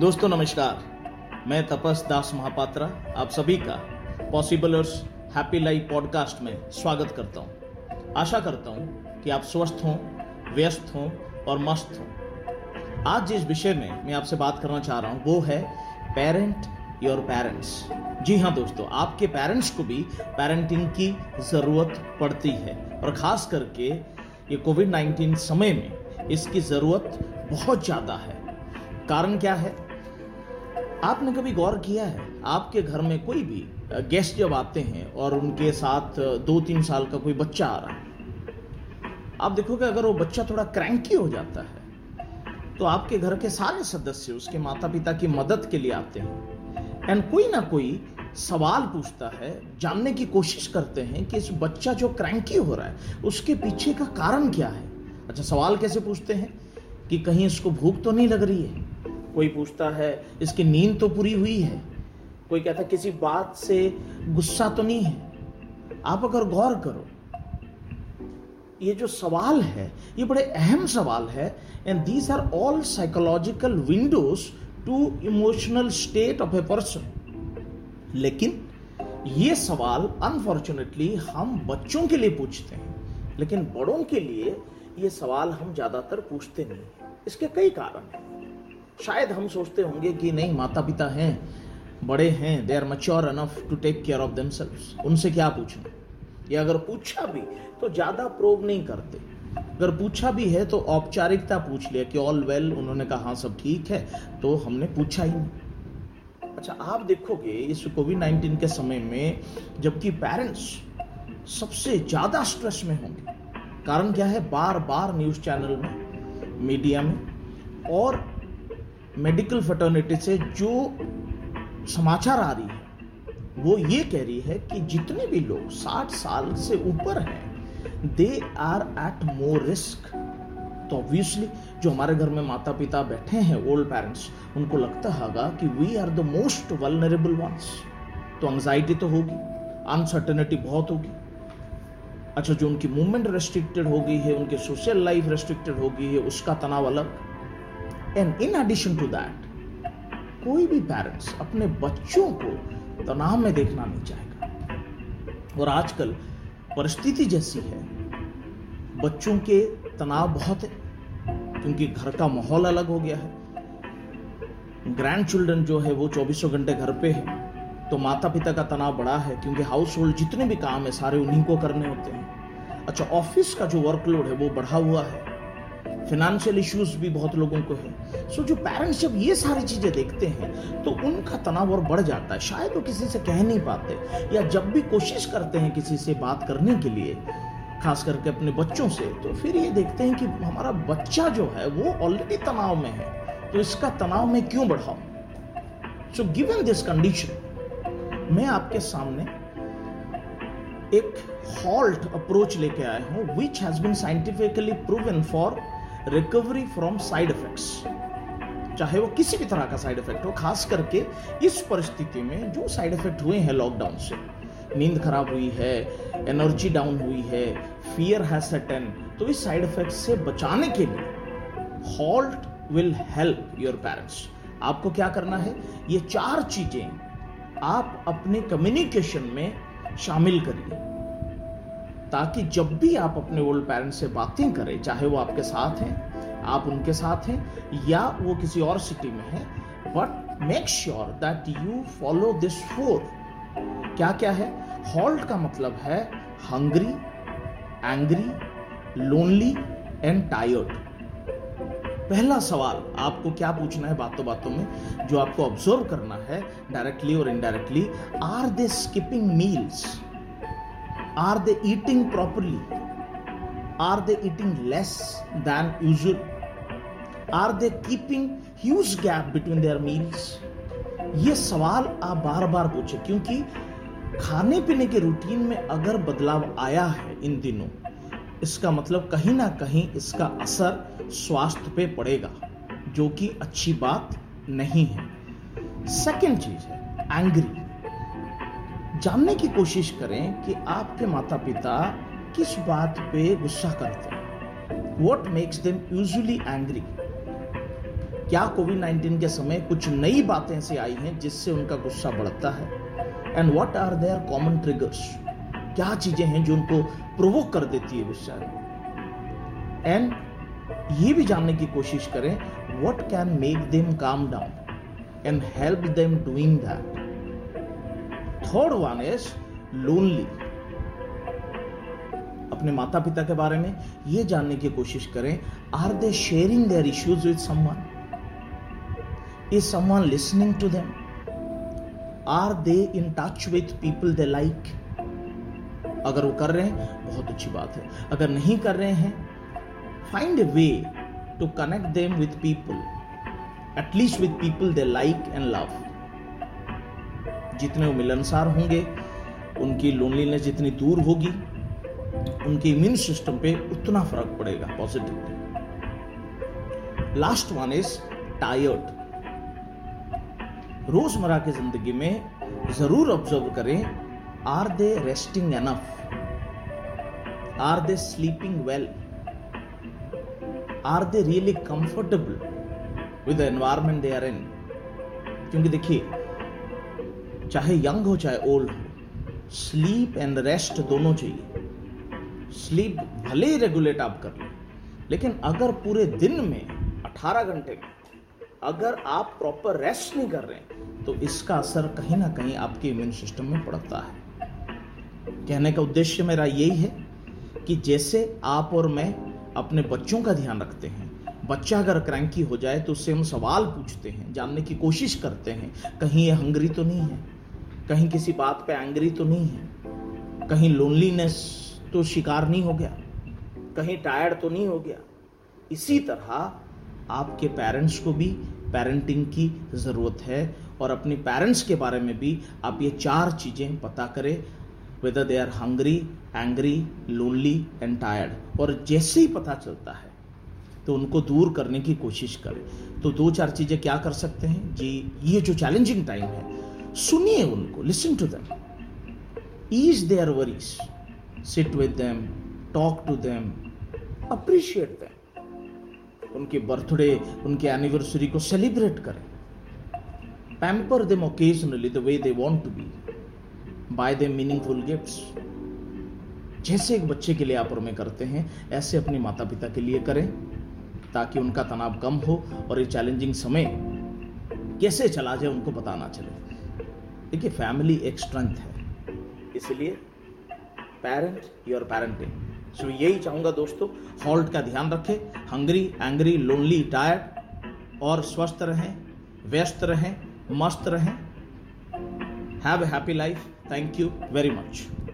दोस्तों, नमस्कार। मैं तपस दास महापात्रा, आप सभी का पॉसिबलर्स हैप्पी लाइफ पॉडकास्ट में स्वागत करता हूँ। आशा करता हूँ कि आप स्वस्थ हों, व्यस्त हों और मस्त हों। आज जिस विषय में मैं आपसे बात करना चाह रहा हूँ, वो है पेरेंट योर पेरेंट्स जी हाँ दोस्तों, आपके पेरेंट्स को भी पेरेंटिंग की ज़रूरत पड़ती है और ख़ास करके ये कोविड 19 समय में इसकी ज़रूरत बहुत ज़्यादा है। कारण क्या है? आपने कभी गौर किया है? आपके घर में कोई भी गेस्ट जब आते हैं और उनके साथ दो तीन साल का कोई बच्चा आ रहा है, आप देखोगे अगर वो बच्चा थोड़ा क्रैंकी हो जाता है तो आपके घर के सारे सदस्य उसके माता पिता की मदद के लिए आते हैं। एंड कोई ना कोई सवाल पूछता है, जानने की कोशिश करते हैं कि इस बच्चा जो क्रैंकी हो रहा है, उसके पीछे का कारण क्या है? अच्छा सवाल कैसे पूछते हैं कि कहीं इसको भूख तो नहीं लग रही है? कोई पूछता है, इसकी नींद तो पूरी हुई है। कोई कहता है, किसी बात से गुस्सा तो नहीं है? आप अगर गौर करो, ये जो सवाल है, ये बड़े अहम सवाल है and these are all psychological windows to emotional state of a person लेकिन ये सवाल अनफॉर्चुनेटली हम बच्चों के लिए पूछते हैं। लेकिन बड़ों के लिए ये सवाल हम ज़्यादातर पूछते नहीं इसके कई कारण हैं। शायद हम सोचते होंगे कि नहीं माता पिता हैं बड़े हैं they are mature enough to take care of themselves उनसे क्या पूछना या अगर पूछा भी तो ज़्यादा प्रोब नहीं करते। अगर पूछा भी है तो औपचारिकता पूछ लिया कि ऑल वेल well, उन्होंने कहा हाँ सब ठीक है तो हमने पूछा ही नहीं। अच्छा आप देखोगे इस कोविड नाइन्टीन के समय में जबकि पेरेंट्स सबसे ज़्यादा स्ट्रेस में होंगे। कारण क्या है? बार बार न्यूज़ चैनल में मीडिया में और मेडिकल फटर्निटी से जो समाचार आ रही है, वो ये कह रही है कि जितने भी लोग 60 साल से ऊपर हैं they are at more risk तो ऑब्वियसली जो हमारे घर में माता पिता बैठे हैं ओल्ड पेरेंट्स उनको लगता होगा कि we are the most vulnerable ones तो एंग्जाइटी तो होगी अनसर्टेनिटी बहुत होगी. अच्छा जो उनकी मूवमेंट रेस्ट्रिक्टेड हो गई है, उनकी सोशल लाइफ रेस्ट्रिक्टेड हो गई है, उसका तनाव अलग. And in addition to that कोई भी पेरेंट्स अपने बच्चों को तनाव में देखना नहीं चाहेगा। और आजकल परिस्थिति जैसी है, बच्चों के तनाव बहुत है, क्योंकि घर का माहौल अलग हो गया है। ग्रैंड चिल्ड्रन जो है, वो चौबीसों घंटे घर पे है तो माता पिता का तनाव बड़ा है, क्योंकि हाउस होल्ड जितने भी काम है, सारे उन्हीं को करने होते हैं। अच्छा ऑफ़िस का जो वर्कलोड है, वो बढ़ा हुआ है। फिनेंशियल इश्यूज़ भी बहुत लोगों को है। सो so, जो पेरेंट्स जब ये सारी चीज़ें देखते हैं तो उनका तनाव और बढ़ जाता है। शायद वो किसी से कह नहीं पाते या जब भी कोशिश करते हैं किसी से बात करने के लिए खास करके अपने बच्चों से तो फिर ये देखते हैं कि हमारा बच्चा जो है वो ऑलरेडी तनाव में है। तो इसका तनाव में क्यों बढ़ाऊं? सो गिवन दिस कंडीशन मैं आपके सामने एक हॉल्ट अप्रोच लेके आया हूँ which has been scientifically proven for recovery from side effects चाहे वो किसी भी तरह का साइड इफ़ेक्ट हो, खास करके इस परिस्थिति में जो साइड इफ़ेक्ट हुए हैं लॉकडाउन से। नींद खराब हुई है एनर्जी डाउन हुई है फियर है सेटन तो इस साइड इफ़ेक्ट से बचाने के लिए halt will help your parents आपको क्या करना है? ये चार चीज़ें आप अपने कम्युनिकेशन में शामिल करिए। ताकि जब भी आप अपने ओल्ड पेरेंट्स से बातें करें, चाहे वो आपके साथ हैं, आप उनके साथ हैं, या वो किसी और सिटी में हैं but make sure that you follow this four क्या क्या है? हॉल्ट का मतलब है hungry angry lonely and tired पहला सवाल आपको क्या पूछना है बातों बातों में? जो आपको ऑब्ज़र्व करना है डायरेक्टली और indirectly are they skipping meals Are they eating properly? Are they eating less than usual? Are they keeping huge gap between their meals? ये सवाल आप बार बार पूछे क्योंकि खाने पीने के रूटीन में अगर बदलाव आया है इन दिनों इसका मतलब कहीं ना कहीं इसका असर स्वास्थ्य पे पड़ेगा जो कि अच्छी बात नहीं है सेकेंड चीज़ है एंग्री जानने की कोशिश करें कि आपके माता पिता किस बात पे गुस्सा करते हैं। What makes them usually angry क्या कोविड नाइन्टीन के समय कुछ नई बातें ऐसी आई हैं जिससे उनका गुस्सा बढ़ता है? And what are their common triggers क्या चीज़ें हैं जो उनको प्रोवोक कर देती है गुस्सा? एंड ये भी जानने की कोशिश करें what can make them calm down and help them doing that third one is lonely अपने माता पिता के बारे में ये जानने की कोशिश करें are they sharing their issues with someone is someone listening to them are they in touch with people they like अगर वो कर रहे हैं, बहुत अच्छी बात है। अगर नहीं कर रहे हैं find a way to connect them with people at least with people they like and love जितने वो मिलनसार होंगे, उनकी लोनलीनेस जितनी दूर होगी, उनके इम्यून सिस्टम पे उतना फ़र्क पड़ेगा positively last one is tired रोज़मर्रा की ज़िंदगी में ज़रूर ऑब्ज़र्व करें are they resting enough are they sleeping well are they really comfortable with the environment they are in क्योंकि देखिए चाहे यंग हो, चाहे ओल्ड हो स्लीप एंड रेस्ट दोनों चाहिए। स्लीप भले ही रेगुलेट आप कर लें, लेकिन अगर पूरे दिन में 18 घंटे में, अगर आप प्रॉपर रेस्ट नहीं कर रहे तो इसका असर कहीं ना कहीं आपके इम्यून सिस्टम में पड़ता है। कहने का उद्देश्य मेरा यही है कि जैसे आप और मैं अपने बच्चों का ध्यान रखते हैं, बच्चा अगर क्रैंकी हो जाए तो उससे हम सवाल पूछते हैं, जानने की कोशिश करते हैं, कहीं ये हंगरी तो नहीं है। कहीं किसी बात पे एंग्री तो नहीं है। कहीं लोनलीनेस तो शिकार नहीं हो गया। कहीं टायर्ड तो नहीं हो गया। इसी तरह आपके पेरेंट्स को भी पेरेंटिंग की ज़रूरत है और अपने पेरेंट्स के बारे में भी आप ये चार चीज़ें पता करें whether they are hungry angry lonely and tired और जैसे ही पता चलता है तो उनको दूर करने की कोशिश करें। तो दो चार चीज़ें क्या कर सकते हैं? जी, ये जो चैलेंजिंग टाइम है सुनिए उनको listen to them ease their worries sit with them, talk to them, appreciate them. उनके बर्थडे उनके एनिवर्सरी को सेलिब्रेट करें. Pamper them occasionally the way they want to be buy they meaningful gifts जैसे एक बच्चे के लिए आप और करते हैं ऐसे अपने माता पिता के लिए करें ताकि उनका तनाव कम हो और ये चैलेंजिंग समय कैसे चला जाए उनको बताना चले। देखिए फैमिली एक स्ट्रेंथ है। इसलिए पेरेंट योर पेरेंटिंग सो यही चाहूँगा दोस्तों हॉल्ट का ध्यान रखें। हंग्री एंग्री लोनली टायर्ड और स्वस्थ रहें, व्यस्त रहें, मस्त रहें। Have happy life thank you very much